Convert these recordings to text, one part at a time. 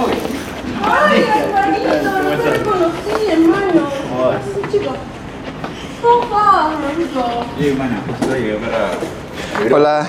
Ay, hermanito, no te reconocí, hermano. Llegué para... Hola.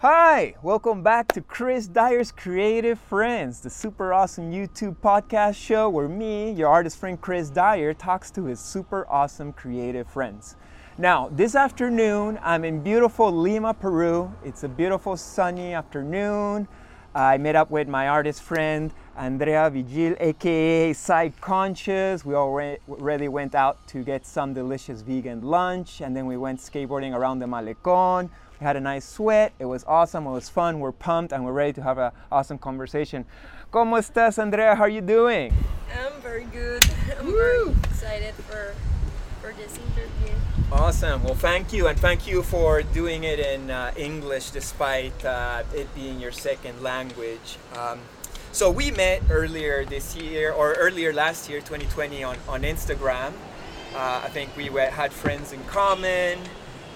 Hi, welcome back to Chris Dyer's Creative Friends, the super awesome YouTube podcast show where me, your artist friend Chris Dyer, talks to his super awesome creative friends. Now, this afternoon, I'm in beautiful Lima, Peru. It's a beautiful sunny afternoon. I met up with my artist friend Andrea Vigil, aka Psy Conscious. We already went out to get some delicious vegan lunch, and then we went skateboarding around the Malecon. We had a nice sweat. It was awesome. It was fun. We're pumped, and we're ready to have an awesome conversation. ¿Cómo estás, Andrea? How are you doing? I'm very good. I'm very excited for for this interview. Awesome. Well, thank you, and thank you for doing it in uh, English despite uh, it being your second language. Um, so we met earlier this year, or earlier last year, 2020, on, on Instagram. Uh, I think we were, had friends in common,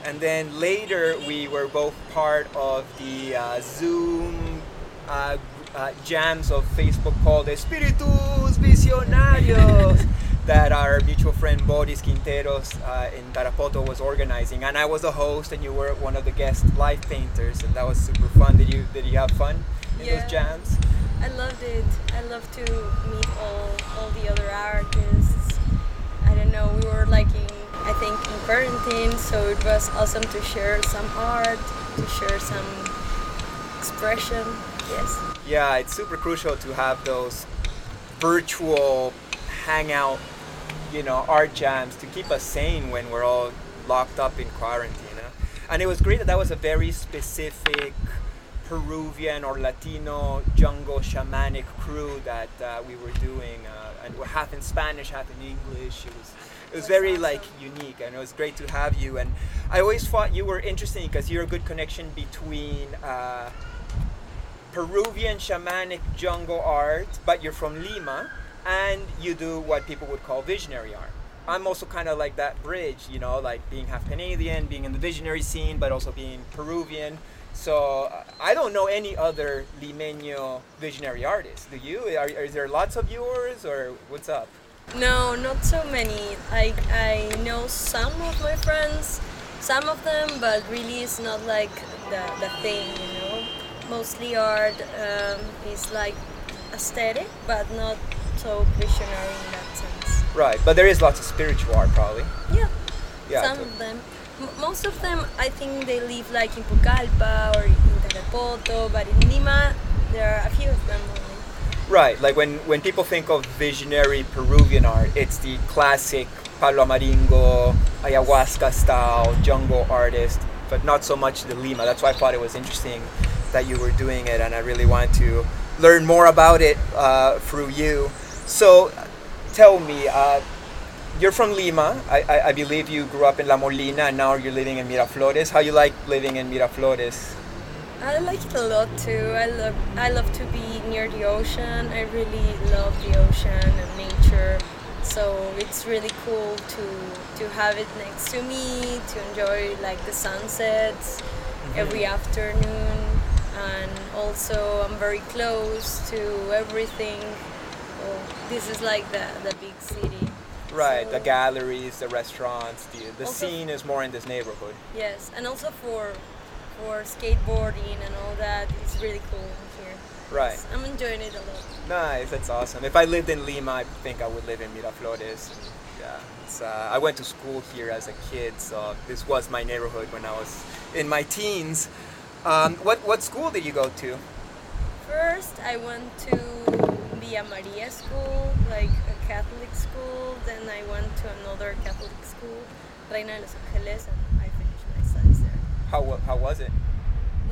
and then later we were both part of the uh, Zoom uh, uh, jams of Facebook called Espíritus Visionarios that our mutual friend Boris Quinteros uh, in Tarapoto was organizing, and I was a host, and you were one of the guest live painters, and that was super fun. Did you did you have fun in Yeah. those jams? I loved it. I love to meet all all the other artists. I don't know. We were like in I think in quarantine, so it was awesome to share some art, to share some expression. Yes. Yeah, it's super crucial to have those virtual hangout, you know, art jams to keep us sane when we're all locked up in quarantine. And it was great that that was a very specific Peruvian or Latino jungle shamanic crew that uh, we were doing, uh, and we're half in Spanish, half in English. It was it was That's very awesome. like unique, and it was great to have you. And I always thought you were interesting because you're a good connection between. Uh, Peruvian shamanic jungle art, but you're from Lima and you do what people would call visionary art. I'm also kind of like that bridge, you know, like being half Canadian, being in the visionary scene, but also being Peruvian. So I don't know any other Limeño visionary artists. Do you? Are, there lots of yours, or what's up? No, not so many. I I know some of my friends, some of them, but really it's not like the the thing, you know. Mostly art um, is like aesthetic, but not so visionary in that sense. Right, but there is lots of spiritual art, probably. Yeah, Yeah. some so- of them. M- most of them, I think they live like in Pucallpa or in Tarapoto, but in Lima, there are a few of them only. Right, like when, when people think of visionary Peruvian art, it's the classic Pablo Amaringo, ayahuasca style jungle artist, but not so much the Lima. That's why I thought it was interesting that you were doing it, and I really wanted to learn more about it uh, through you. So, tell me, uh, you're from Lima. I, I, I believe you grew up in La Molina, and now you're living in Miraflores. How you like living in Miraflores? I like it a lot too. I love I love to be near the ocean. I really love the ocean and nature. So it's really cool to to have it next to me, to enjoy like the sunsets every afternoon and also I'm very close to everything. So this is like the, the big city. Right, the galleries, the restaurants, the, the scene is more in this neighborhood. Yes, and also for for skateboarding and all that, it's really cool here. Right. I'm enjoying it a lot. Nice, that's awesome. If I lived in Lima, I think I would live in Miraflores. And, yeah, it's, uh, I went to school here as a kid, so this was my neighborhood when I was in my teens. Um, what what school did you go to? First, I went to Villa Maria school, like a Catholic school. Then I went to another Catholic school, Reina de los Ángeles, and I finished my studies there. How how was it?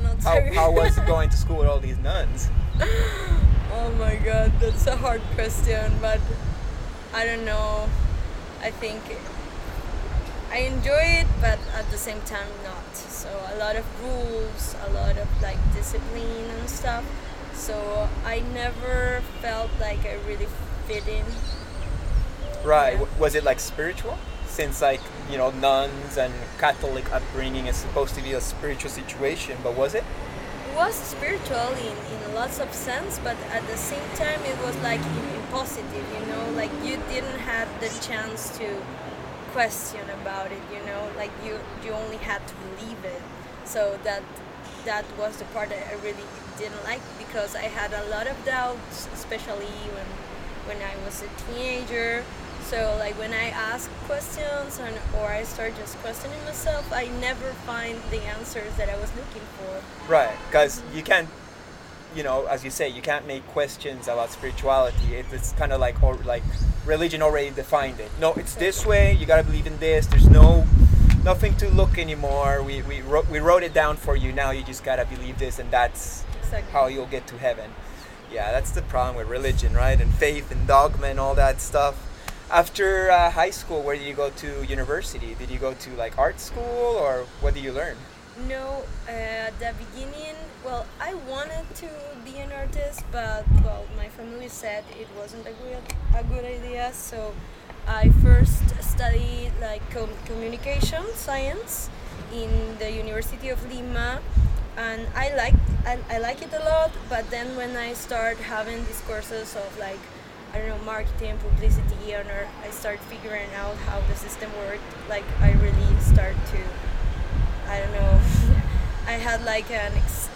Not How, how was going to school with all these nuns? Oh my god, that's a hard question, but I don't know. I think I enjoy it, but at the same time not. So a lot of rules, a lot of like discipline and stuff. So I never felt like I really fit in. Right. Yeah. Was it like spiritual? Since like you know nuns and Catholic upbringing is supposed to be a spiritual situation, but was it? It was spiritual in, in lots of sense, but at the same time it was like in, in positive, you know, like you didn't have the chance to question about it, you know, like you you only had to believe it. So that that was the part that I really didn't like because I had a lot of doubts, especially when when I was a teenager. So like when I ask questions and, or I start just questioning myself, I never find the answers that I was looking for. Right. Because you can't, you know, as you say, you can't make questions about spirituality. It, it's kind of like or like religion already defined it. No, it's this way. You gotta believe in this. There's no nothing to look anymore. We we wrote we wrote it down for you. Now you just gotta believe this, and that's Exactly. how you'll get to heaven. Yeah, that's the problem with religion, right? And faith and dogma and all that stuff. After uh, high school, where did you go to university? Did you go to like art school or what did you learn? No, uh, at the beginning, well, I wanted to be an artist, but well, my family said it wasn't a good a good idea. So I first studied like com- communication science in the University of Lima, and I liked I, I like it a lot. But then when I start having these courses of like I don't know marketing, publicity, and I start figuring out how the system worked, like I really start to I don't know. I had like an ex-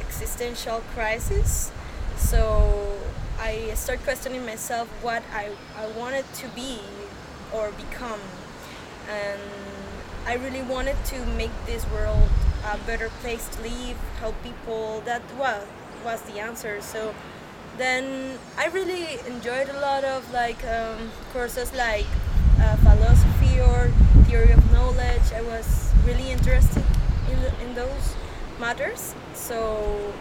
existential crisis. So I started questioning myself what I, I wanted to be or become. And I really wanted to make this world a better place to live, help people. That was, was the answer. So then I really enjoyed a lot of like um, courses like uh, philosophy or theory of knowledge. I was really interested in, the, in those matters. So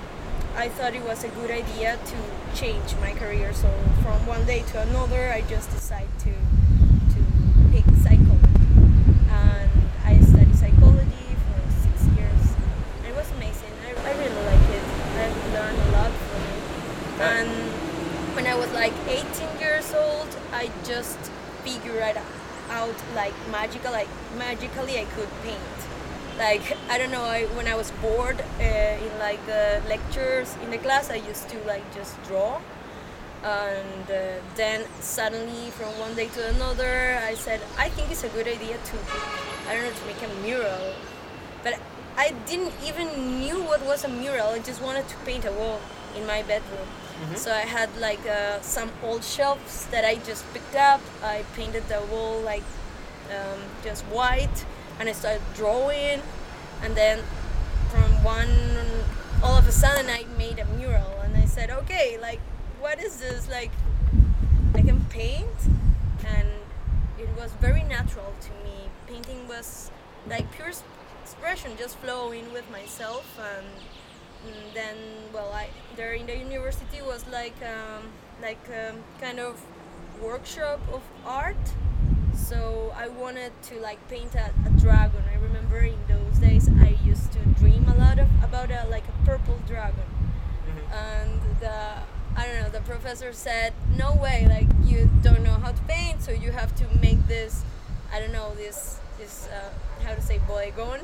I thought it was a good idea to change my career. So from one day to another, I just decided to to pick psychology, and I studied psychology for six years. It was amazing. I, I really like it. I've learned a lot from it. And when I was like 18 years old, I just figured out like magical, like magically I could paint. Like I don't know, I, when I was bored uh, in like the lectures in the class, I used to like just draw. And uh, then suddenly, from one day to another, I said, I think it's a good idea to, I don't know, to make a mural. But I didn't even knew what was a mural. I just wanted to paint a wall in my bedroom. So I had like uh, some old shelves that I just picked up. I painted the wall like um, just white, and I started drawing. And then from one, all of a sudden, I made a mural, and I said, okay, like what is this? Like I can paint, and it was very natural to me. Painting was like pure expression, just flowing with myself, and mm, then well, I there in the university was like um, like um, kind of workshop of art. So I wanted to like paint a, a dragon. I remember in those days I used to dream a lot of about a like a purple dragon and the I don't know the professor said no way like you don't know how to paint so you have to make this I don't know this this uh, how to say bodegon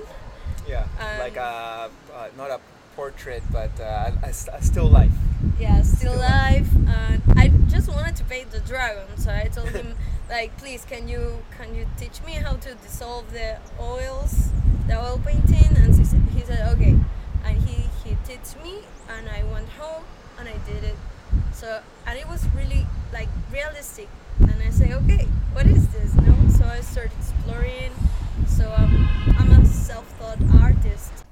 Yeah, Um, like a uh, not a portrait, but uh, a, a still life. yeah still Still life and I just wanted to paint the dragon so I told him like please can you can you teach me how to dissolve the oils the oil painting? And he said, okay. And he he taught me and I went home and I did it. So and it was really like realistic. And I say okay what is this no? So I started exploring. So um, I'm a self-taught artist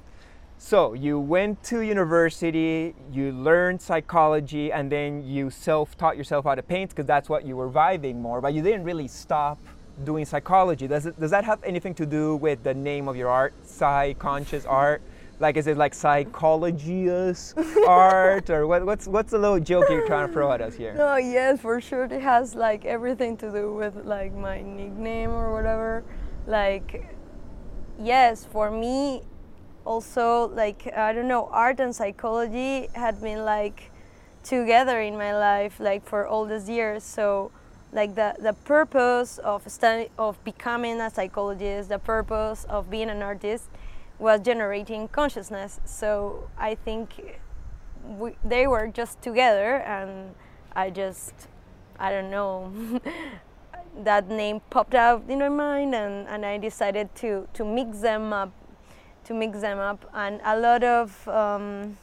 So you went to university, you learned psychology, and then you self-taught yourself how to paint because that's what you were vibing more. But you didn't really stop doing psychology. Does it? Does that have anything to do with the name of your art, psy conscious art? Like, is it like psychologious art, or what, what's what's the little joke you're trying to throw at us here? No, yes, for sure. It has like everything to do with like my nickname or whatever. Like, yes, for me, also like I don't know, art and psychology had been like together in my life like for all these years. So, like the the purpose of study of becoming a psychologist, the purpose of being an artist, was generating consciousness. So I think we, they were just together and i just i don't know that name popped out in my mind and, and i decided to to mix them up to mix them up and a lot of um,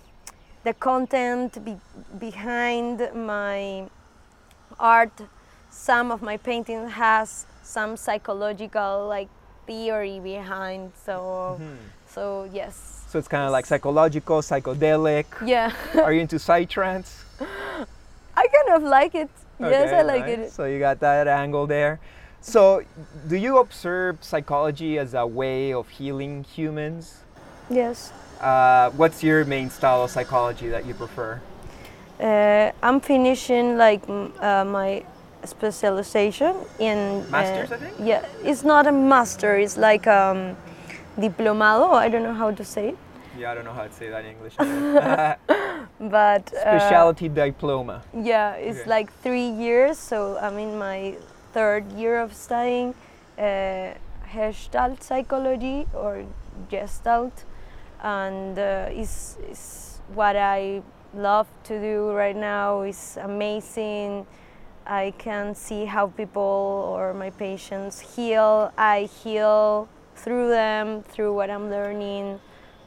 the content be, behind my art some of my painting has some psychological like theory behind so so yes So it's kind of like psychological, psychedelic. yeah Are you into psytrance? I kind of like it. yes, I like right. it. So you got that angle there. So, do you observe psychology as a way of healing humans? Yes. Uh, what's your main style of psychology that you prefer? Uh, I'm finishing like uh, my specialization in. uh, Masters, I think? Yeah, it's not a master. It's like um, diplomado. I don't know how to say it, Yeah, I don't know how to say that in English. but uh, Specialty diploma. Yeah, it's Okay. like three years. So I'm in my third year of studying uh, Gestalt psychology or Gestalt, and uh, is is what I love to do right now. It's amazing. I can see how people or my patients heal. I heal through them, through what I'm learning.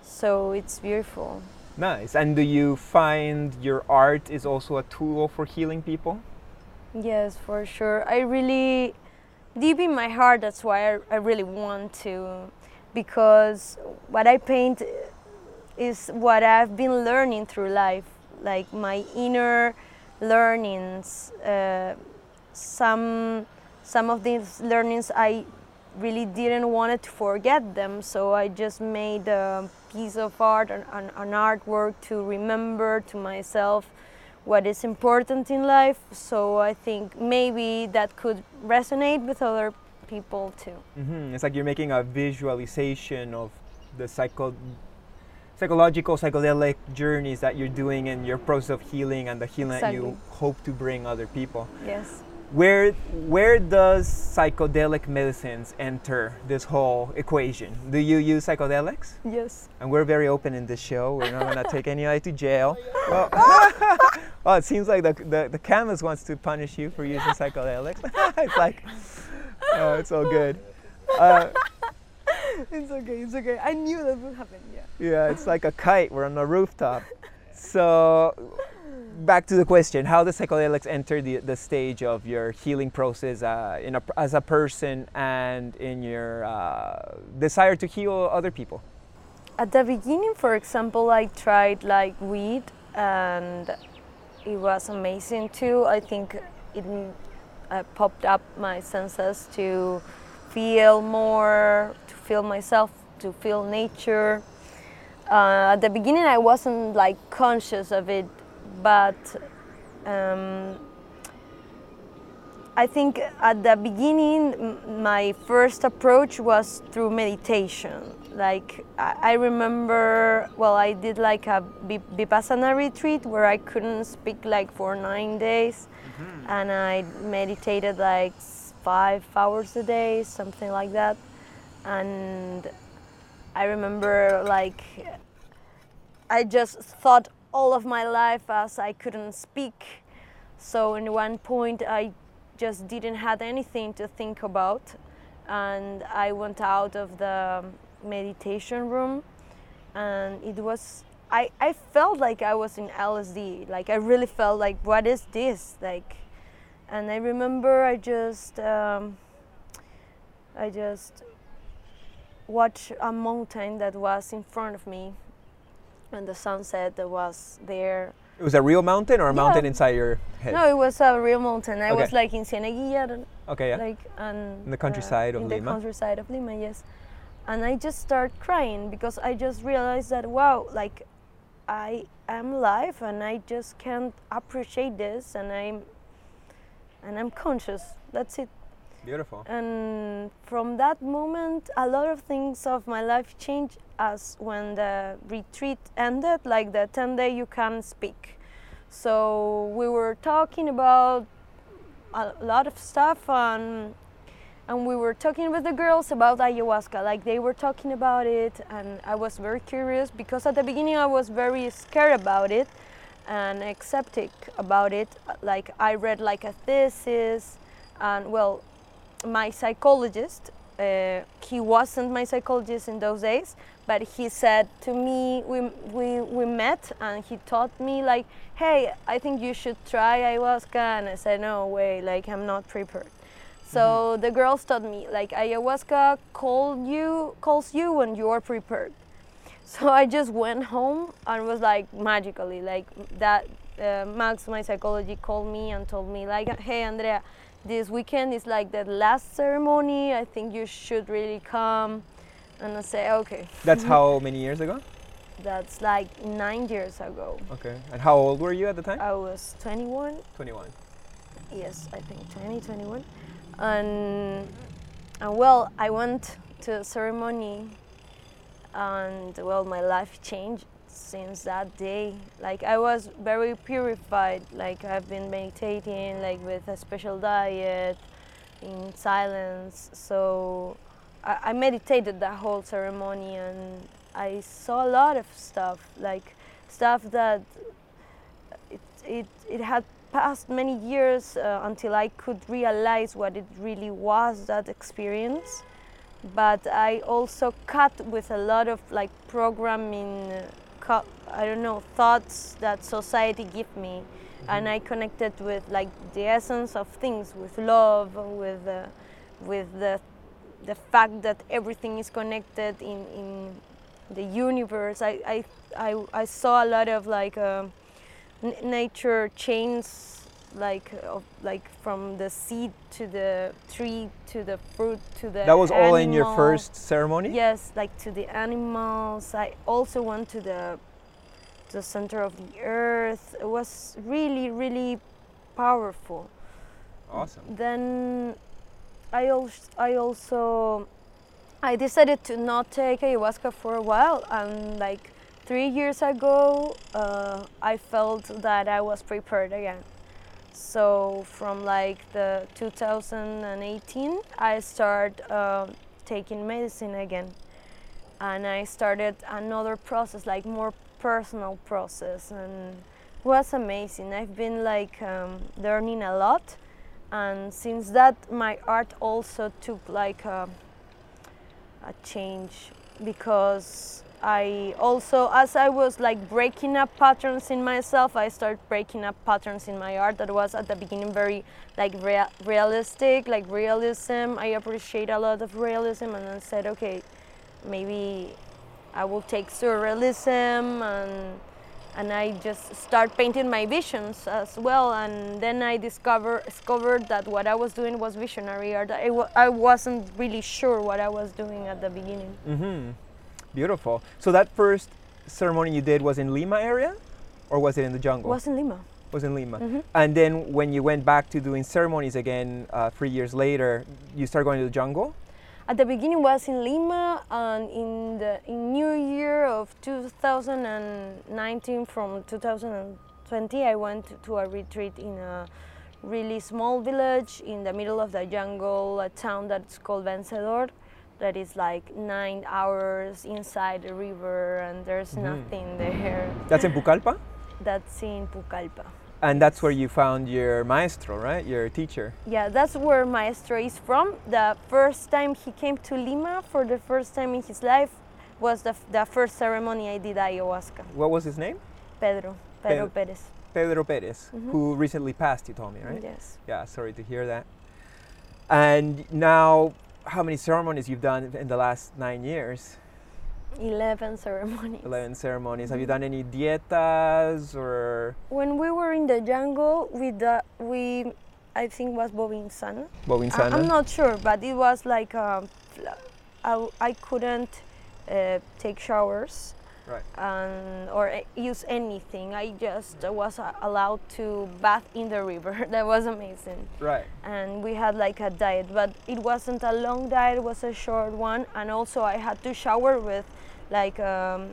So it's beautiful. Nice. And do you find your art is also a tool for healing people? Yes, for sure. I really, deep in my heart, that's why I, I really want to, because what I paint is what I've been learning through life, like my inner learnings. Uh, some some of these learnings I really didn't want to forget them, so I just made a piece of art, an, an, an artwork to remember to myself what is important in life. So I think maybe that could resonate with other people too. hmm It's like you're making a visualization of the psycho, psychological, psychedelic journeys that you're doing in your process of healing and the healing that you hope to bring other people. Yes. Where where does psychedelic medicines enter this whole equation? Do you use psychedelics? Yes. And we're very open in this show. We're not gonna take anybody to jail. Well, well, it seems like the, the the canvas wants to punish you for using psychedelics. it's like, oh, it's all good. Uh, It's okay. It's okay. I knew that would happen. Yeah. yeah, it's like a kite. We're on a rooftop. So, back to the question: How does psychedelics enter the, the stage of your healing process uh, in a, as a person and in your uh, desire to heal other people? At the beginning, for example, I tried like weed, and it was amazing too. I think it uh, popped up my senses to feel more, to feel myself, to feel nature. Uh, at the beginning, I wasn't like conscious of it, but um, I think at the beginning, my first approach was through meditation. Like I, remember, well, I did like a vi- vipassana retreat where I couldn't speak like for nine days, and I meditated like five hours a day, something like that. And I remember like I just thought all of my life as I couldn't speak. So in one point I just didn't have anything to think about and I went out of the meditation room and it was I, I felt like I was in LSD. Like I really felt like what is this? Like and I remember I just um, I just watched a mountain that was in front of me and the sunset that was there. It was a real mountain or a mountain inside your head? No, it was a real mountain. I was like in Cieneguilla, Okay, yeah. like and In the countryside uh, of in Lima. the countryside of Lima, yes. and I just start crying because I just realized that wow, like I am alive and I just can't appreciate this and I'm and I'm conscious. That's it. Beautiful. And from that moment, a lot of things of my life changed as when the retreat ended, like the 10 day you can speak. So we were talking about a lot of stuff and and we were talking with the girls about ayahuasca like they were talking about it and i was very curious because at the beginning i was very scared about it and skeptic about it like i read like a thesis and well my psychologist uh, he wasn't my psychologist in those days but he said to me we, we, we met and he taught me like hey i think you should try ayahuasca and i said no way like i'm not prepared so the girls taught me like ayahuasca call you calls you when you are prepared. So I just went home and was like magically like that. Uh, Max, my psychology, called me and told me like, "Hey, Andrea, this weekend is like the last ceremony. I think you should really come." And I say, "Okay." That's how many years ago? That's like nine years ago. Okay. And how old were you at the time? I was 21. 21. yes i think 20 21 and and well i went to a ceremony and well my life changed since that day like i was very purified like i've been meditating like with a special diet in silence so i, I meditated that whole ceremony and i saw a lot of stuff like stuff that it, it, it had passed many years uh, until I could realize what it really was that experience. But I also cut with a lot of like programming, uh, I don't know, thoughts that society give me, and I connected with like the essence of things, with love, with uh, with the the fact that everything is connected in in the universe. I I I, I saw a lot of like. Uh, n- nature chains like of, like from the seed to the tree to the fruit to the That was all in your first ceremony? yes like to the animals i also went to the to the center of the earth it was really really powerful Awesome. then I also, I also I decided to not take ayahuasca for a while and like three years ago uh, I felt that I was prepared again. So from like the 2018 I started uh, taking medicine again. And I started another process like more personal process and it was amazing. I've been like um, learning a lot and since that my art also took like a, a change because i also as i was like breaking up patterns in myself i started breaking up patterns in my art that was at the beginning very like rea- realistic like realism. I appreciate a lot of realism and then said okay maybe i will take surrealism and and I just start painting my visions as well. And then I discover, discovered that what I was doing was visionary art. I, wa- I wasn't really sure what I was doing at the beginning. Mm-hmm. Beautiful. So that first ceremony you did was in Lima area, or was it in the It jungle? was in Lima. was in Lima. Mhm. And then when you went back to doing ceremonies again uh, three years later, you started going to the jungle. At the beginning was in Lima, and in the in New Year of 2019, from 2020, I went to a retreat in a really small village in the middle of the jungle, a town that's called Vencedor, that is like nine hours inside the river, and there's mm. nothing there. That's in Pucallpa, That's in Pucallpa. And that's where you found your maestro, right? Your teacher. Yeah, that's where Maestro is from. The first time he came to Lima for the first time in his life was the, the first ceremony I did ayahuasca. What was his name? Pedro, Pedro Pedro. Perez. Pedro Perez, Mhm. who recently passed. You told me, right? Yes. Yeah. Sorry to hear that. And now, how many ceremonies you've done in the last nine years? 11 ceremonies. 11 ceremonies. Have you done any dietas or When we were in the jungle, we, the, we I think was Bobin San. Bobin I, I'm not sure, but it was like fla- I, I couldn't uh, take showers Right. and or uh, use anything. I just uh, was uh, allowed to bath in the river. that was amazing. Right. And we had like a diet, but it wasn't a long diet. It was a short one. And also I had to shower with like um,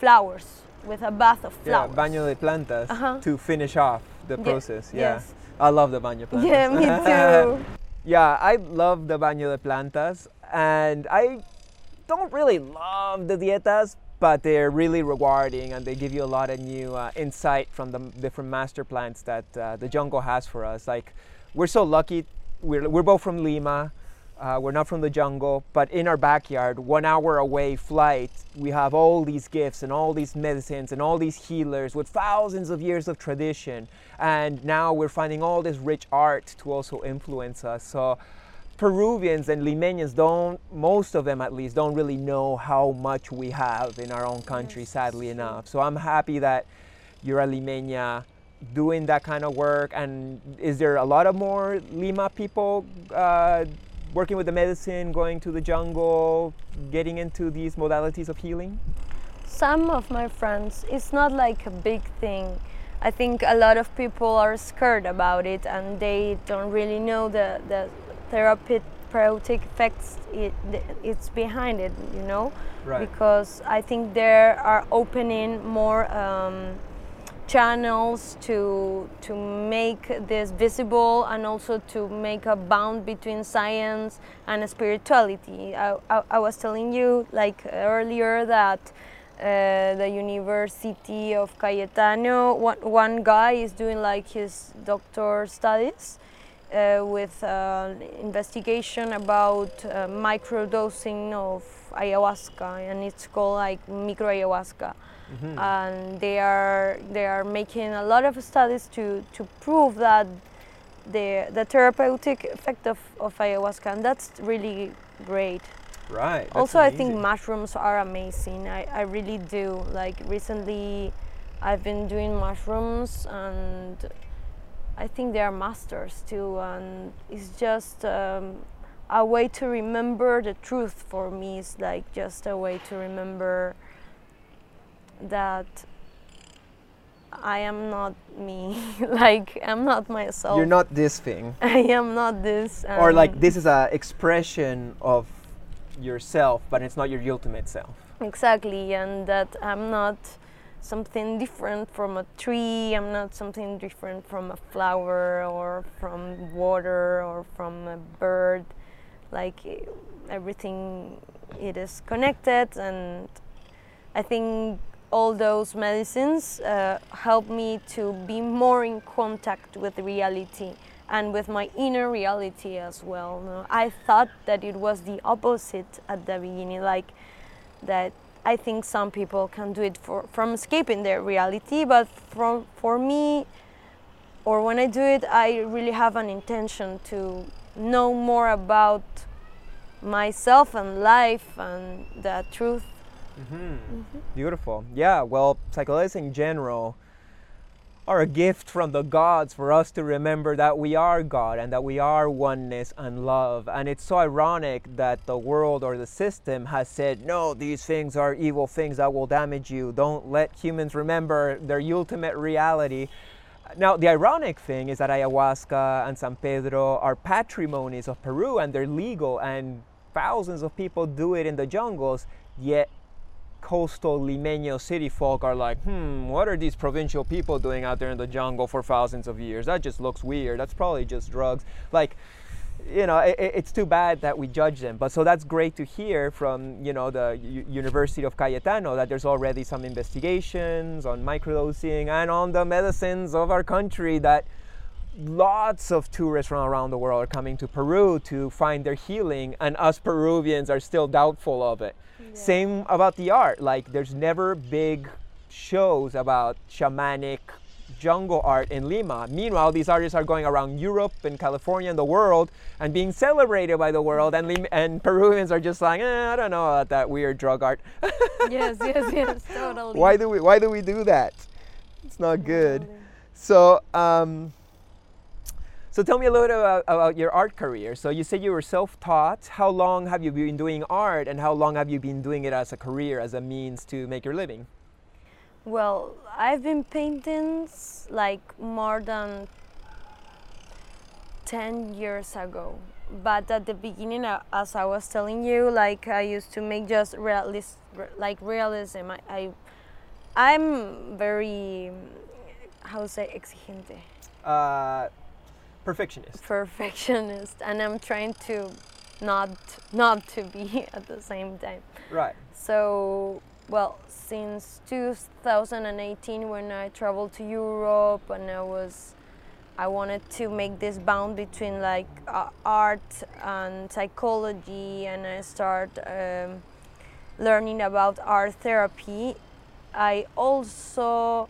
flowers, with a bath of flowers. Yeah, baño de plantas Uh-huh. to finish off the process. Yeah. yes. I love the baño de plantas. Yeah, me too. Yeah, I love the baño de plantas, and I don't really love the dietas, but they're really rewarding and they give you a lot of new uh, insight from the different master plans that uh, the jungle has for us. Like, we're so lucky. We're, we're both from Lima. Uh, we're not from the jungle, but in our backyard, one hour away flight, we have all these gifts and all these medicines and all these healers with thousands of years of tradition. And now we're finding all this rich art to also influence us. So Peruvians and Limeñans don't, most of them at least, don't really know how much we have in our own country, sadly enough. So I'm happy that you're a Limeña doing that kind of work. And is there a lot of more Lima people uh, working with the medicine, going to the jungle, getting into these modalities of healing? Some of my friends, it's not like a big thing. I think a lot of people are scared about it and they don't really know the, the therapeutic effects it, it's behind it, you know? Right. Because I think they are opening more um, channels to, to make this visible and also to make a bound between science and spirituality. I, I, I was telling you like earlier that uh, the University of Cayetano, one, one guy is doing like his doctor studies uh, with uh, investigation about uh, microdosing of ayahuasca, and it's called like micro ayahuasca. And they are they are making a lot of studies to, to prove that the the therapeutic effect of, of ayahuasca, and that's really great. Right. also i think mushrooms are amazing. I, I really do. Like recently i've been doing mushrooms and i think they are masters too and it's just um, a way to remember the truth for me. Is like just a way to remember that i am not me like i'm not myself You're not this thing. i am not this or like um, this is a expression of yourself, but it's not your ultimate self. Exactly, and that I'm not something different from a tree, I'm not something different from a flower or from water or from a bird. Like everything, it is connected, and I think all those medicines uh, help me to be more in contact with reality and with my inner reality as well. I thought that it was the opposite at the beginning, like that I think some people can do it for, from escaping their reality, but from, for me, or when I do it, I really have an intention to know more about myself and life and the truth. Mm-hmm. Beautiful. Yeah, well, psychedelics in general are a gift from the gods for us to remember that we are God and that we are oneness and love. And it's so ironic that the world or the system has said, no, these things are evil things that will damage you. Don't let humans remember their ultimate reality. Now, the ironic thing is that ayahuasca and San Pedro are patrimonies of Peru and they're legal, and thousands of people do it in the jungles, yet coastal limeño city folk are like, hmm, what are these provincial people doing out there in the jungle for thousands of years? That just looks weird. That's probably just drugs. Like, you know, it, it's too bad that we judge them. But so that's great to hear from, you know, the U- University of Cayetano that there's already some investigations on microdosing and on the medicines of our country that lots of tourists from around the world are coming to Peru to find their healing, and us Peruvians are still doubtful of it. Same about the art. Like, there's never big shows about shamanic jungle art in Lima. Meanwhile, these artists are going around Europe and California and the world and being celebrated by the world, and, Lim- and Peruvians are just like, eh, I don't know about that weird drug art. yes, yes, yes, totally. why do we why do we do that? It's not good. So um, So tell me a little bit about, about your art career. So you said you were self-taught. How long have you been doing art, and how long have you been doing it as a career, as a means to make your living? Well, I've been painting like more than 10 years ago. But at the beginning, uh, as I was telling you, like I used to make just realist, like realism. I, I, I'm very, how to say, exigente, Uh, perfectionist. perfectionist, and I'm trying to not, not to be at the same time. Right. So, well, since 2018, when I traveled to Europe and I was, I wanted to make this bound between like uh, art and psychology, and I start um, learning about art therapy. I also,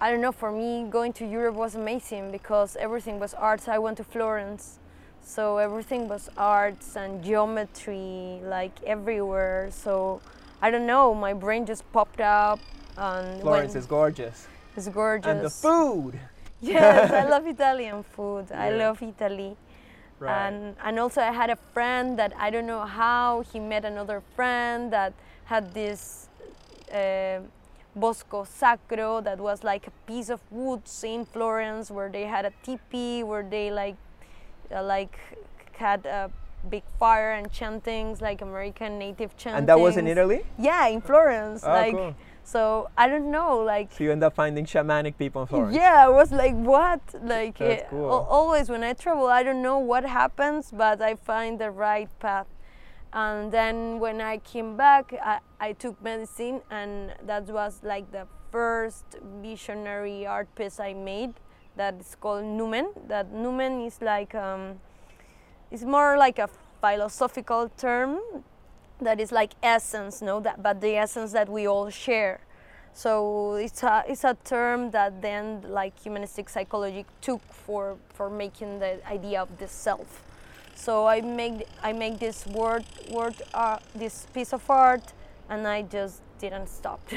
I don't know, for me, going to Europe was amazing because everything was art. I went to Florence. So everything was arts and geometry, like everywhere. So I don't know, my brain just popped up and Florence is gorgeous. it's gorgeous. And the food. Yes, I love Italian food. I love Italy. Right. And and also I had a friend that I don't know how he met another friend that had this uh, bosco sacro that was like a piece of woods in Florence where they had a teepee where they like uh, like had a big fire and chantings like American native chantings. and that was in Italy? Yeah, in Florence. Oh, like cool. so I don't know like So you end up finding shamanic people in Florence. yeah, I was like, what? Like, cool. always when I travel, I don't know what happens, but I find the right path. And then when I came back, I, I took medicine, and that was like the first visionary art piece I made. That is called Numen. That Numen is like, um, it's more like a philosophical term that is like essence, no? That, but the essence that we all share. So it's a it's a term that then like humanistic psychology took for for making the idea of the self. So I make I make this word word uh, this piece of art, and I just didn't stop.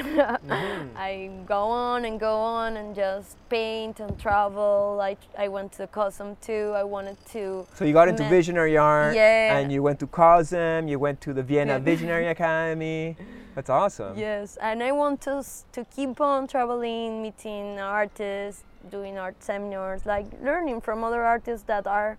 I go on and go on and just paint and travel. I I went to COSM too. I wanted to. So you got into visionary art, Yeah. and you went to COSM, you went to the Vienna Visionary Academy. That's awesome. Yes, and I want to to keep on traveling, meeting artists, doing art seminars, like learning from other artists that are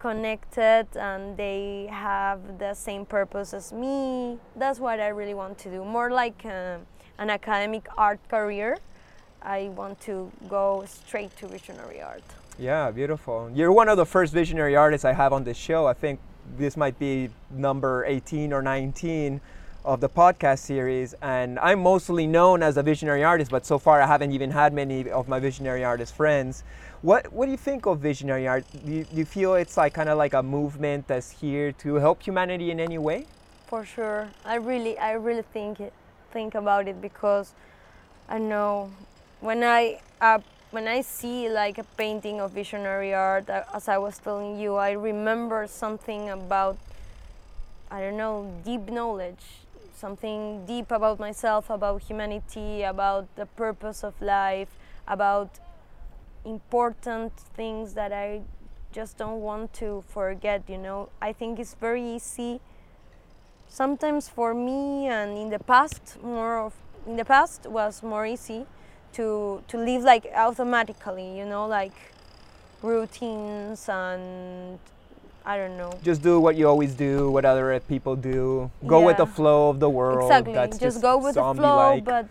connected and they have the same purpose as me. That's what I really want to do. More like uh, an academic art career. I want to go straight to visionary art. Yeah, beautiful. You're one of the first visionary artists I have on this show. I think this might be number 18 or 19 of the podcast series. And I'm mostly known as a visionary artist, but so far I haven't even had many of my visionary artist friends. What, what do you think of visionary art? Do you, do you feel it's like kind of like a movement that's here to help humanity in any way? For sure, I really, I really think it, think about it because I know when I uh, when I see like a painting of visionary art, uh, as I was telling you, I remember something about I don't know deep knowledge, something deep about myself, about humanity, about the purpose of life, about important things that I just don't want to forget. You know, I think it's very easy sometimes for me and in the past more of in the past was more easy to to live like automatically you know like routines and i don't know Just do what you always do, what other people do. Go with the flow of the world. exactly That's just, go with the flow but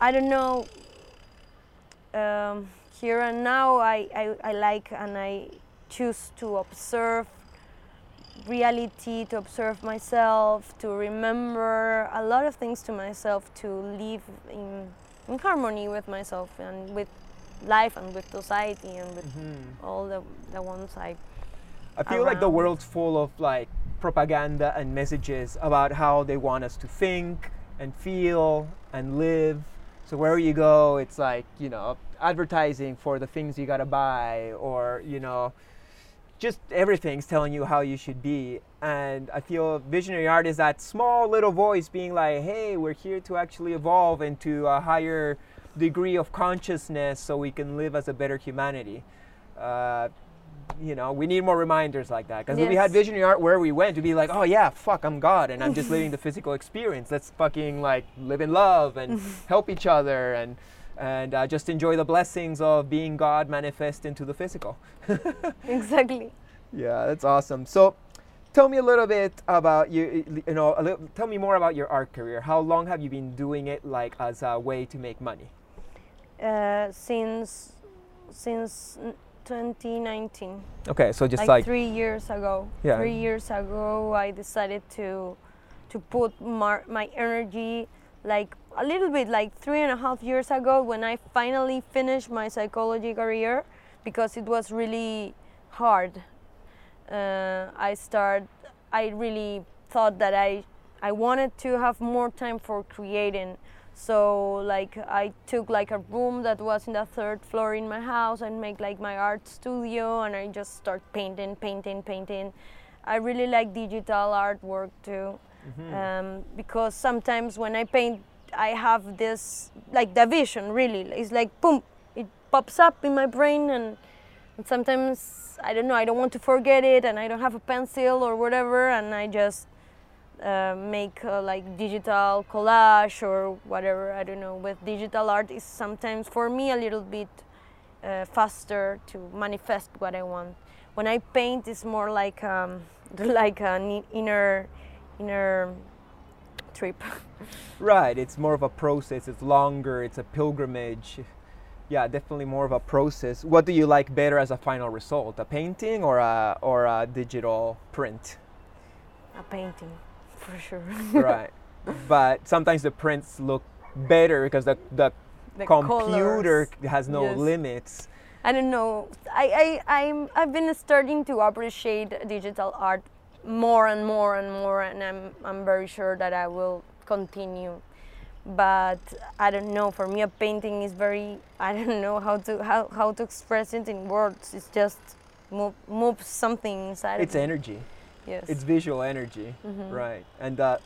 i don't know um, here and now I, I, I like and i choose to observe reality to observe myself to remember a lot of things to myself to live in, in harmony with myself and with life and with society and with Mhm. all the, the ones i I feel like the world's full of like propaganda and messages about how they want us to think and feel and live. So wherever you go, it's like, you know, advertising for the things you gotta buy or, you know, just everything's telling you how you should be. And I feel visionary art is that small little voice being like, hey, we're here to actually evolve into a higher degree of consciousness so we can live as a better humanity. Uh, you know, we need more reminders like that. Because if we had visionary art where we went, to be like, oh yeah, fuck, I'm God, and I'm just living the physical experience. Let's fucking like live in love and help each other and and uh, just enjoy the blessings of being God manifest into the physical. exactly. Yeah, that's awesome. So, tell me a little bit about you. You know, a little, tell me more about your art career. How long have you been doing it, like as a way to make money? Uh, since since 2019. Okay, so just like, like, three years ago. Yeah. Three years ago, I decided to to put mar- my energy like a little bit like three and a half years ago when I finally finished my psychology career because it was really hard. Uh, I start. I really thought that I I wanted to have more time for creating. So like I took like a room that was in the third floor in my house and make like my art studio and I just start painting, painting, painting. I really like digital artwork too, um, because sometimes when I paint, I have this like the vision. Really, it's like boom, it pops up in my brain and and sometimes I don't know, I don't want to forget it, and I don't have a pencil or whatever, and I just uh, make uh, like digital collage or whatever. I don't know. With digital art, is sometimes for me a little bit uh, faster to manifest what I want. When I paint, it's more like um, like an inner inner trip. right? It's more of a process. It's longer. It's a pilgrimage. Yeah, definitely more of a process. What do you like better as a final result? A painting or a or a digital print? a painting, for sure. right. But sometimes the prints look better because the the The computer colours. has no Yes. limits. I don't know. I, I, I'm, I've been starting to appreciate digital art more and more and more, and I'm, I'm very sure that I will continue. But I don't know. For me, a painting is very. I don't know how to how, how to express it in words. It's just move move something inside. It's energy. Yes. It's visual energy, Mhm. right? And uh,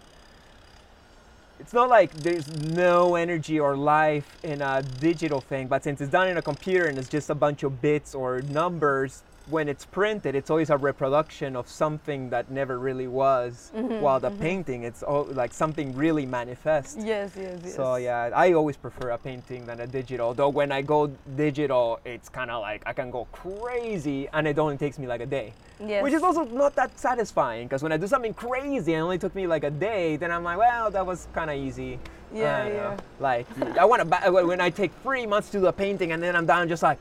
it's not like there's no energy or life in a digital thing, but since it's done in a computer and it's just a bunch of bits or numbers, when it's printed, it's always a reproduction of something that never really was. Mhm, While the mhm. painting, it's all, like something really manifest. Yes, yes, yes. So yeah, I always prefer a painting than a digital. Though when I go digital, it's kind of like I can go crazy, and it only takes me like a day. Yes. Which is also not that satisfying because when I do something crazy and it only took me like a day, then I'm like, well, that was kind of easy. Yeah, don't know. yeah. Like I want to ba- when I take three months to do a painting and then I'm done, just like,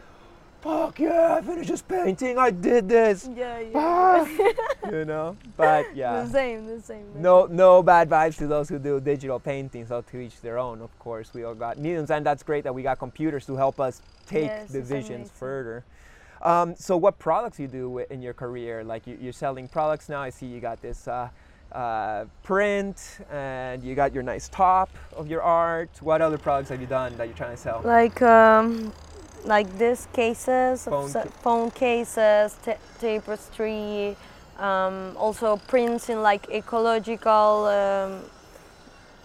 fuck yeah, I finished this painting. I did this. Yeah, yeah. Ah, you know. But yeah. The same, the same. No, no bad vibes to those who do digital paintings. So to each their own, of course. We all got mediums, and that's great that we got computers to help us take Yes, the visions further. Um, so, what products you do in your career? Like you, you're selling products now. I see you got this uh, uh, print, and you got your nice top of your art. What other products have you done that you're trying to sell? like um, like these cases, Phone ca- phone cases, ta- tapestry, um, also prints in like ecological um,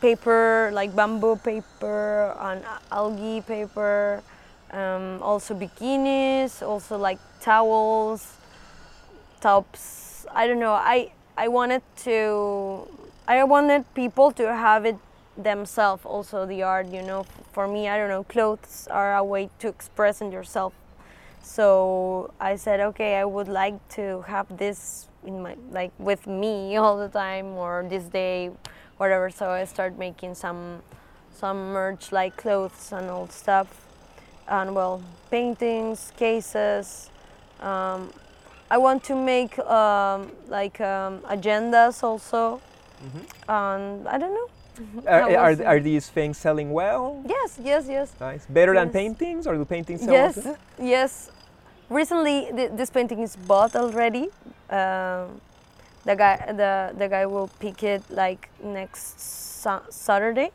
paper, like bamboo paper and algae paper. Um, also bikinis, also like towels, tops. I don't know. I I wanted to. I wanted people to have it themselves. Also the art. You know, for me, I don't know. Clothes are a way to express in yourself. So I said, okay, I would like to have this in my like with me all the time or this day, whatever. So I started making some some merch like clothes and all stuff, and well, paintings, cases. Um, I want to make um, like um, agendas also, and I don't know. Are, are, are these things selling well? Yes, yes, yes. Nice. Better than paintings, or do paintings sell? Yes, also? yes. Recently, th- this painting is bought already. Um, the guy, the the guy will pick it like next sa- Saturday.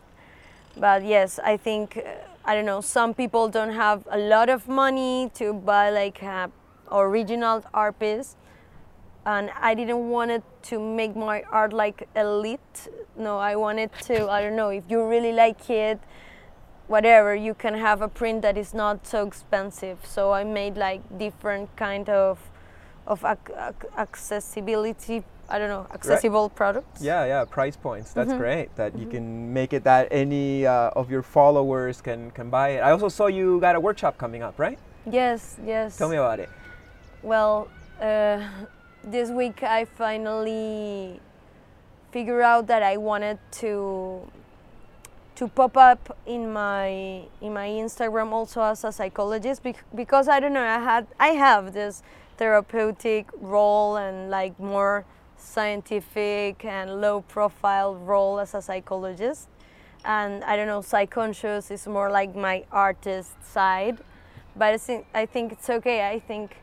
But yes, I think uh, I don't know. Some people don't have a lot of money to buy like a original art piece, and I didn't want it to make my art like elite. No, I wanted to. I don't know if you really like it whatever you can have a print that is not so expensive so i made like different kind of of ac- ac- accessibility i don't know accessible products Yeah, yeah, price points. That's Mhm. great that you can make it that any uh, of your followers can can buy it. I also saw you got a workshop coming up, right? yes yes Tell me about it. Well, uh, this week I finally figured out that I wanted to to pop up in my in my Instagram also as a psychologist because I don't know I had I have this therapeutic role and like more scientific and low profile role as a psychologist. And I don't know Psy Conscious is more like my artist side. But I think I think it's okay. I think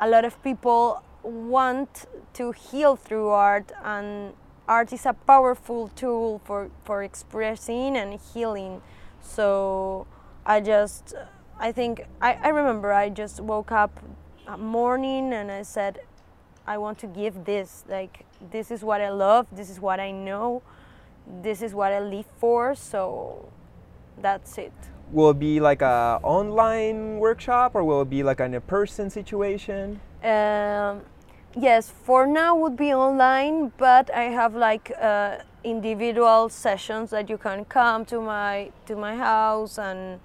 a lot of people want to heal through art and art is a powerful tool for, for expressing and healing. So i just i think I, I remember i just woke up morning and i said i want to give this like this is what i love this is what i know this is what i live for. So that's it. Will it be like a online workshop or will it be like an in-person situation? Um, yes, for now would be online, but I have like uh, individual sessions that you can come to my to my house and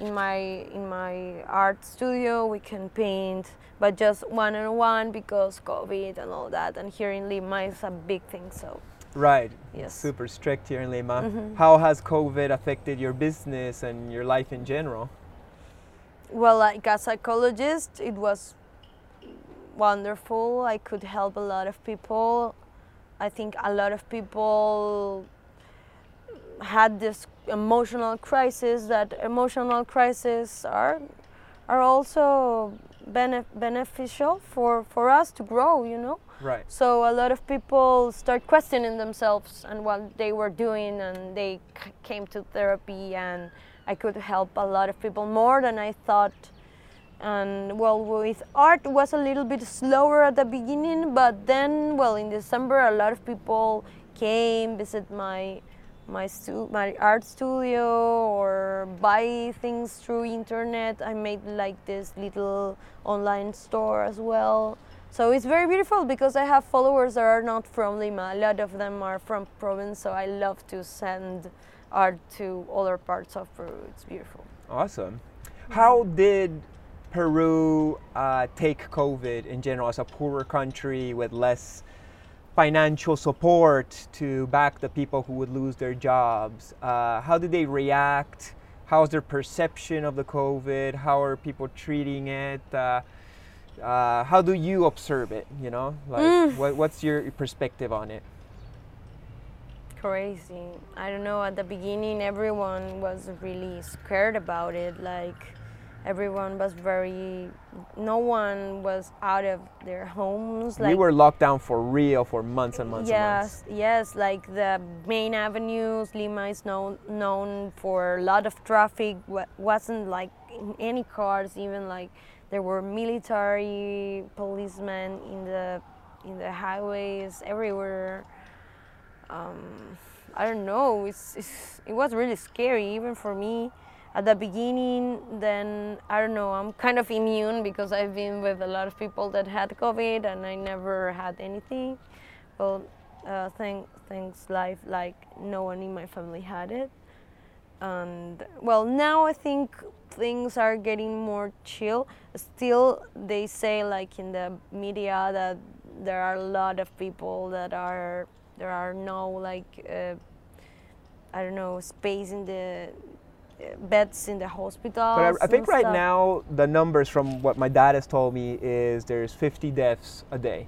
in my in my art studio we can paint, but just one on one because COVID and all that. And here in Lima is a big thing, so Right. Yes. Super strict here in Lima. Mhm. How has COVID affected your business and your life in general? well, like a psychologist, it was wonderful. I could help a lot of people. I think a lot of people had this emotional crisis. That emotional crisis are are also benef- beneficial for for us to grow. You know. Right. So a lot of people start questioning themselves and what they were doing, and they c- came to therapy, and I could help a lot of people more than I thought. And well, with art was a little bit slower at the beginning, but then, well, in December, a lot of people came visit my my stu- my art studio or buy things through internet. I made like this little online store as well. So it's very beautiful because I have followers that are not from Lima. A lot of them are from province, so I love to send art to other parts of Peru. It's beautiful. Awesome. How did Peru uh, take COVID in general as a poorer country with less financial support to back the people who would lose their jobs? Uh, how did they react? How's their perception of the COVID? How are people treating it? Uh, uh, how do you observe it? You know, like Mm. what, what's your perspective on it? Crazy. I don't know. At the beginning, everyone was really scared about it. Like, everyone was very. No one was out of their homes. we were locked down for real for months and months and months. yes, yes. Like the main avenues, Lima is known known for a lot of traffic. wasn't like in any cars. Even like there were military policemen in the in the highways everywhere. Um, I don't know. It's, it's it was really scary even for me at the beginning. Then I don't know. I'm kind of immune because I've been with a lot of people that had COVID and I never had anything. Well, uh, thank thanks life like no one in my family had it. And well, now I think things are getting more chill. Still, they say like in the media that there are a lot of people that are there are no like uh, I don't know space in the beds in the hospitals. But I, I think right stuff. now the numbers from what my dad has told me is there's 50 deaths a day,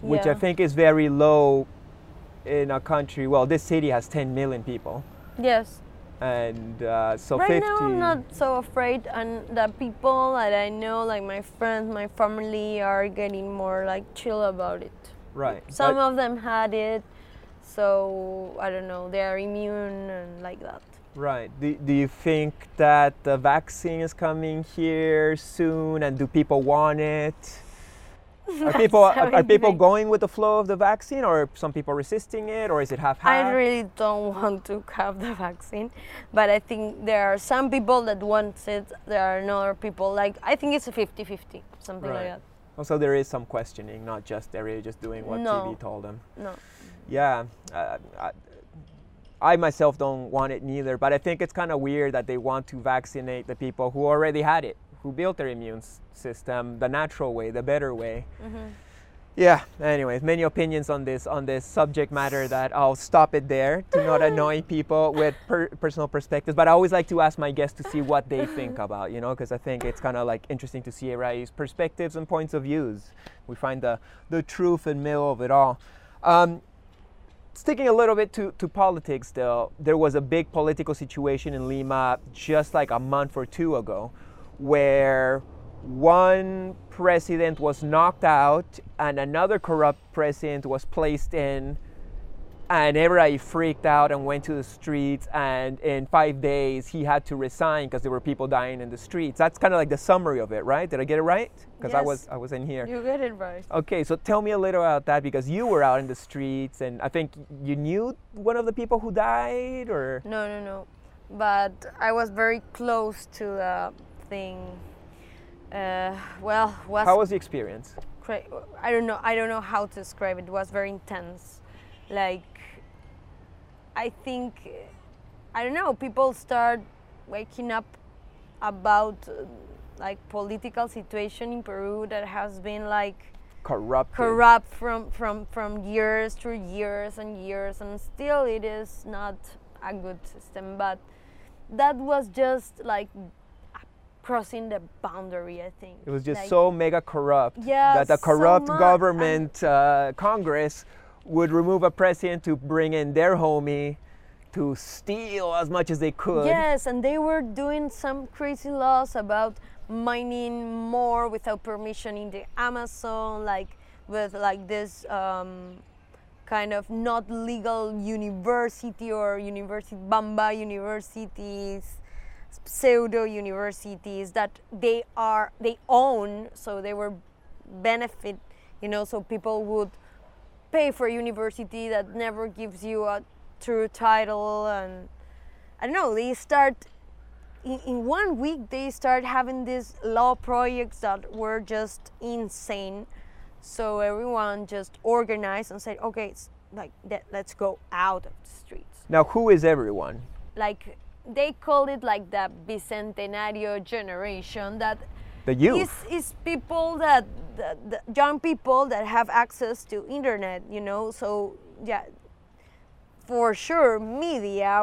which I think is very low in a country. Well, this city has 10 million people, yes. and uh, so right 50. now I'm not so afraid, and the people that I know, like my friends, my family, are getting more like chill about it. right. Some but- of them had it, so I don't know, they are immune and like that. Right. Do, do you think that the vaccine is coming here soon, and do people want it? Are people are, are people going with the flow of the vaccine, or some people resisting it, or is it half half? I really don't want to have the vaccine, but I think there are some people that want it. There are other people like I think it's a 50-50, something Right. like that. Also, there is some questioning, not just they're really just doing what No. TV told them. No. Yeah, uh, I, myself don't want it neither, but I think it's kind of weird that they want to vaccinate the people who already had it, who built their immune system the natural way, the better way. Yeah. Anyways, many opinions on this on this subject matter that I'll stop it there to not annoy people with per- personal perspectives. But I always like to ask my guests to see what they think about, you know, because I think it's kind of like interesting to see everybody's perspectives and points of views. We find the the truth and middle of it all. Um, sticking a little bit to, to politics though, there was a big political situation in Lima just like a month or two ago where one president was knocked out and another corrupt president was placed in and everybody freaked out and went to the streets and in five days he had to resign because there were people dying in the streets that's kind of like the summary of it right did i get it right because i was i was in here You get it right. Okay, so tell me a little about that because you were out in the streets and I think you knew one of the people who died or No, no, no. But I was very close to the thing. Uh, well, was how was the experience? cra- I don't know. I don't know how to describe it. It was very intense. Like, I think, I don't know. People start waking up about uh, like political situation in Peru that has been like Corrupt. corrupt from from from years through years and years, and still it is not a good system. But that was just like crossing the boundary. I think It was just Like, so mega corrupt Yeah, that the corrupt much, government uh, Congress would remove a president to bring in their homie to steal as much as they could. Yes, and they were doing some crazy laws about mining more without permission in the Amazon, like with like this um, kind of not legal university or university Bamba universities, pseudo universities that they are they own, so they were benefit, you know, so people would pay for a university that never gives you a true title and I don't know, they start in, in one week they start having these law projects that were just insane. So everyone just organized and said, okay, it's like that, let's go out of the streets. Now, who is everyone? Like they call it like the bicentenario generation that The youth. is, is people that the, the young people that have access to internet you know so yeah for sure media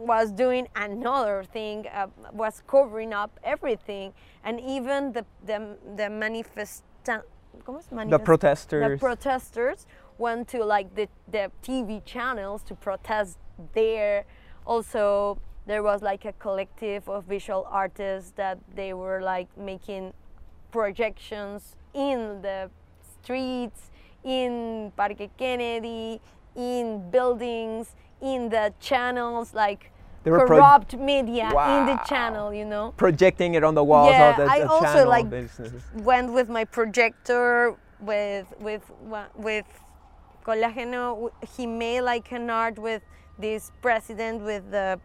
was doing another thing uh, was covering up everything and even the the, the manifesta- ¿cómo the protesters. the protesters went to like the, the TV channels to protest there. Also, there was like a collective of visual artists that they were like making projections in the streets, in Parque Kennedy, in buildings, in the channels, like They were pro- corrupt media in the channel, you know? Projecting it on the walls Yeah, of the, I also, channel like, businesses. went with my projector with with with colágeno. He made like an art with this president with the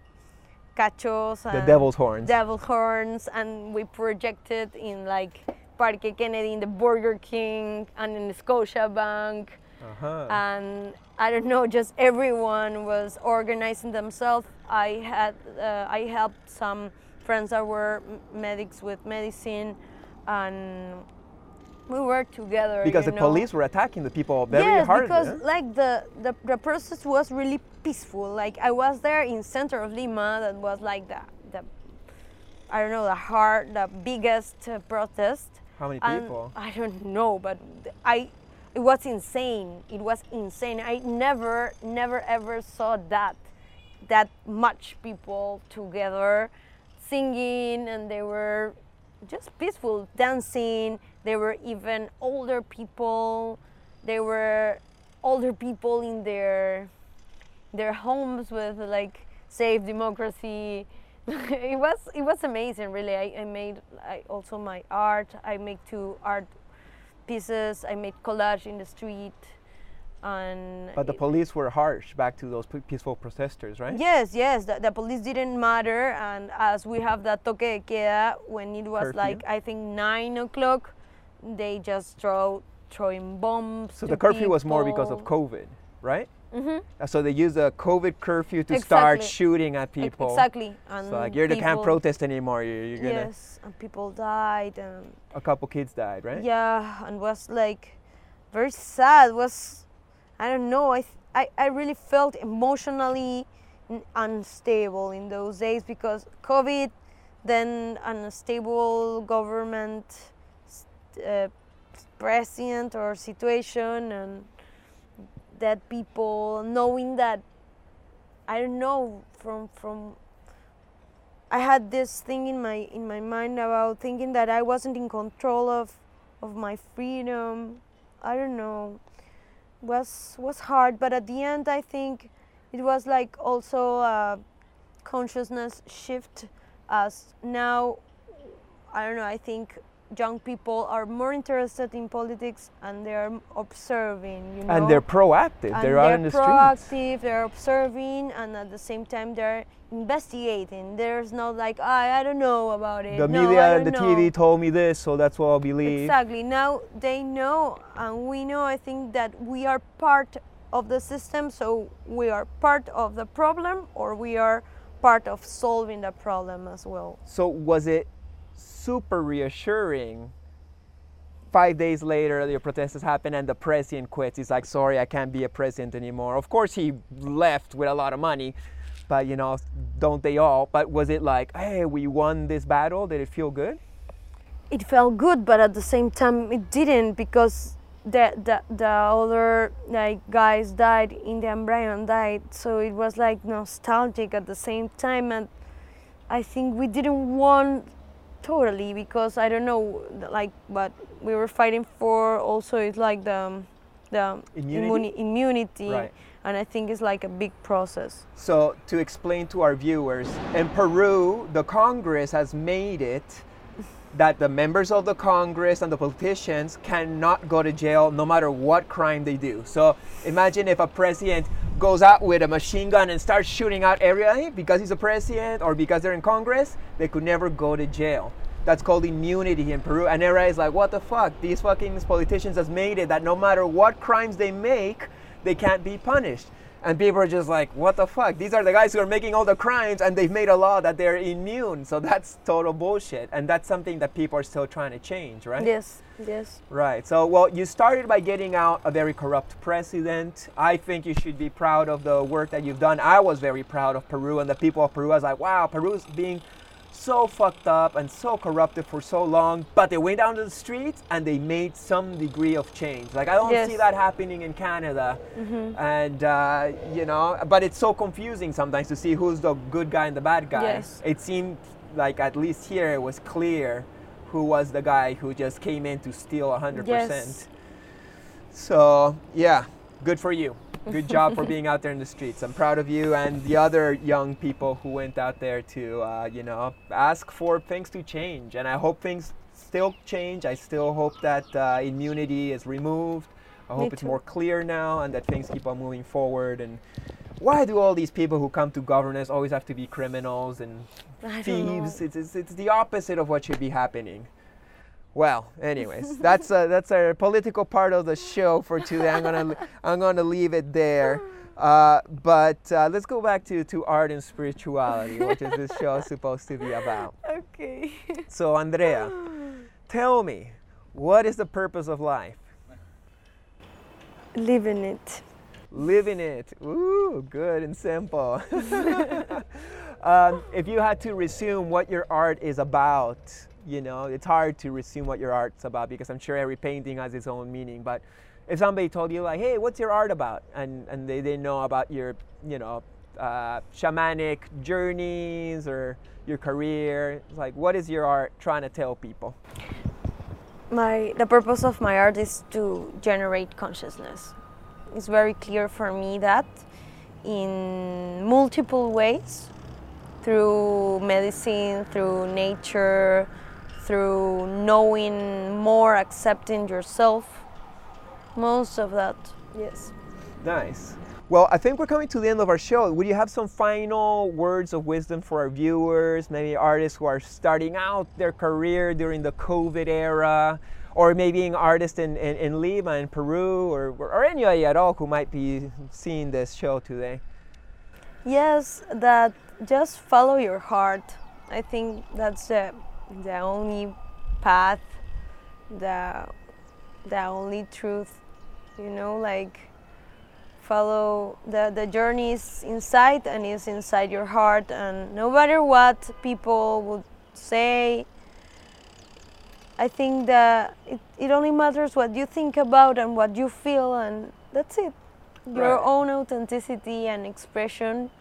cachos The devil's horns. devil horns and we projected in like Parque Kennedy in the Burger King and in the Scotiabank uh-huh. and I don't know, just everyone was organizing themselves. I had, uh, I helped some friends that were medics with medicine, and we worked together. because the know. police were attacking the people very yes, hard. because eh? like the, the the process was really peaceful. Like I was there in center of Lima, that was like the the I don't know the hard, the biggest uh, protest. How many And people? I don't know, but I it was insane. It was insane. I never never ever saw that that much people together singing and they were just peaceful dancing. There were even older people. There were older people in their their homes with like save democracy it was it was amazing really i, I made I also my art i make two art pieces. I made collage in the street, and But the police were harsh back to those peaceful protesters, right? Yes, yes, the, the police didn't matter, and as we have that toque de queda, when it was Curfew. like I think nine o'clock, they just throw throwing bombs. So the curfew was more because of. COVID, right? Mhm. Uh, So they used the COVID curfew to start shooting at people. Exactly, and So like, you can't people- protest anymore. You're, you're gonna. Yes, and people died, and A couple kids died, right? yeah, and was like very sad. Was I don't know. I I, I really felt emotionally unstable in those days because COVID, then unstable government, uh, president or situation, and that people knowing that I don't know from from I had this thing in my in my mind about thinking that I wasn't in control of of my freedom. I don't know. Was was hard, but at the end I think it was like also a consciousness shift. As now I don't know, I think young people are more interested in politics and they're observing, you know. And they're proactive. And they're out in the streets. proactive, they're observing, and at the same time they're investigating. There's not like I, I don't know about it. The no, media, don't the know. TV told me this, so that's what I'll believe. Exactly. Now they know, and we know. I think that we are part of the system, so we are part of the problem, or we are part of solving the problem as well. So was it super reassuring? Five days later, the protests happen and the president quits. He's like, "Sorry, I can't be a president anymore." Of course, he left with a lot of money, but you know, don't they all? But was it like, "Hey, we won this battle"? Did it feel good? it felt good, but at the same time it didn't because the the, the other like guys died, Inti and Bryan died, so it was like nostalgic at the same time, and I think we didn't want totally because I don't know like what we were fighting for. Also, it's like the the Immunity? immuni- immunity, Right. and I think it's like a big process. So, to explain to our viewers, in Peru, the Congress has made it that the members of the Congress and the politicians cannot go to jail no matter what crime they do. So, imagine if a president goes out with a machine gun and starts shooting out everybody because he's a president or because they're in Congress, they could never go to jail. That's called immunity in Peru. And everybody's like, what the fuck? These fucking politicians has made it that no matter what crimes they make, they can't be punished. And people are just like, what the fuck? These are the guys who are making all the crimes and they've made a law that they're immune. So that's total bullshit. And that's something that people are still trying to change, right? Yes, yes. Right. So, well, you started by getting out a very corrupt president. I think you should be proud of the work that you've done. I was very proud of Peru and the people of Peru. I was like, wow, Peru's being so fucked up and so corrupted for so long. But they went down to the streets and they made some degree of change. Like, I don't Yes. see that happening in Canada. And, uh, you know, but it's so confusing sometimes to see who's the good guy and the bad guy. Yes. It seemed like at least here it was clear who was the guy who just came in to steal 100%. Yes. So, yeah, good for you. Good job for being out there in the streets. I'm proud of you and the other young people who went out there to, uh, you know, ask for things to change. And I hope things still change. I still hope that uh, immunity is removed. I Me hope it's too. more clear now and that things keep on moving forward. And why do all these people who come to governance always have to be criminals and thieves? It's, it's, it's the opposite of what should be happening. Well, anyways, that's uh, that's our political part of the show for today. I'm gonna I'm gonna leave it there. Uh, but uh, let's go back to, to art and spirituality, which is this show supposed to be about. Okay. So, Andrea, tell me, what is the purpose of life? Living it. Living it. Ooh, good and simple. um, if you had to resume what your art is about, you know, it's hard to resume what your art's about because I'm sure every painting has its own meaning. But if somebody told you, like, hey, what's your art about? And, and they didn't know about your, you know, uh, shamanic journeys or your career, like, what is your art trying to tell people? my the purpose of my art is to generate consciousness it's very clear for me that in multiple ways through medicine through nature through knowing more, accepting yourself. Most of that, yes. Nice. Well, I think we're coming to the end of our show. Would you have some final words of wisdom for our viewers, maybe artists who are starting out their career during the COVID era, or maybe an artist in, in, in Lima, in Peru, or, or anybody at all who might be seeing this show today? Yes, that just follow your heart. I think that's the, the only path, the, the only truth, you know, like follow the, the journey is inside and is inside your heart and no matter what people would say i think that it, it only matters what you think about and what you feel and that's it your Right. own authenticity and expression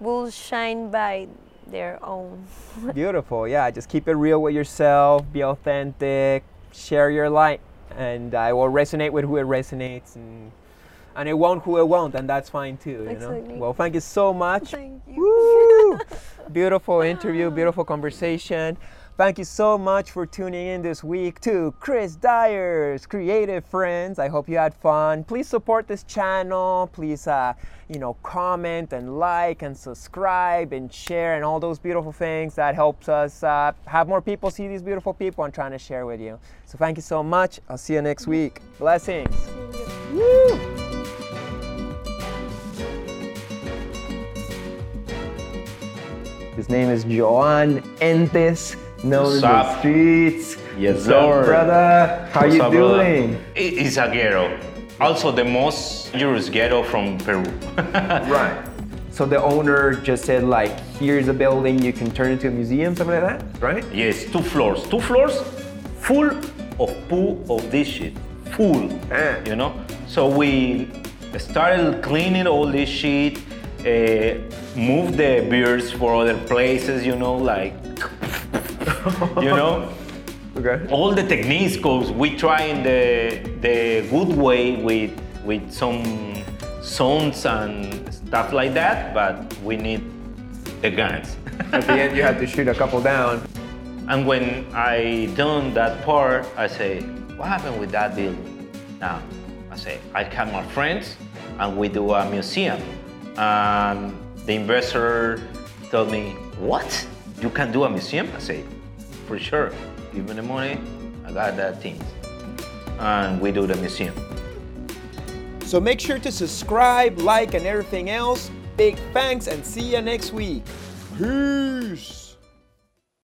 will shine by their own Beautiful. Yeah, just keep it real with yourself, be authentic, share your light, and uh, it will resonate with who it resonates, and and it won't who it won't, and that's fine too. You know. Well, thank you so much. thank you beautiful interview, beautiful conversation. Thank you so much for tuning in this week to Chris Dyer's Creative Friends. I hope you had fun. Please support this channel. Please, uh, you know, comment and like and subscribe and share and all those beautiful things. That helps us uh, have more people see these beautiful people I'm trying to share with you. So thank you so much. I'll see you next week. Blessings. Woo! His name is Joan Entes, known in the streets. Yes, What's sir. brother? How What's you up, doing? It- It's a ghetto. Also, the most dangerous ghetto from Peru. Right. So the owner just said like, here's a building you can turn into a museum, something like that, right? yes, two floors. Two floors full of poo of this shit. Full. Ah. You know? So we started cleaning all this shit, uh, moved the beers for other places, you know, like, you know? Okay. all the techniques goes we try in the the good way with with some sounds and stuff like that but we need the guns At the end, you had to shoot a couple down. and when i done that part i say what happened with that building now i say i call my friends and we do a museum and the investor told me what you can do a museum i say for sure give me the money i got that thing and we do the museum So make sure to subscribe, like, and everything else. Big thanks and see you next week. Peace.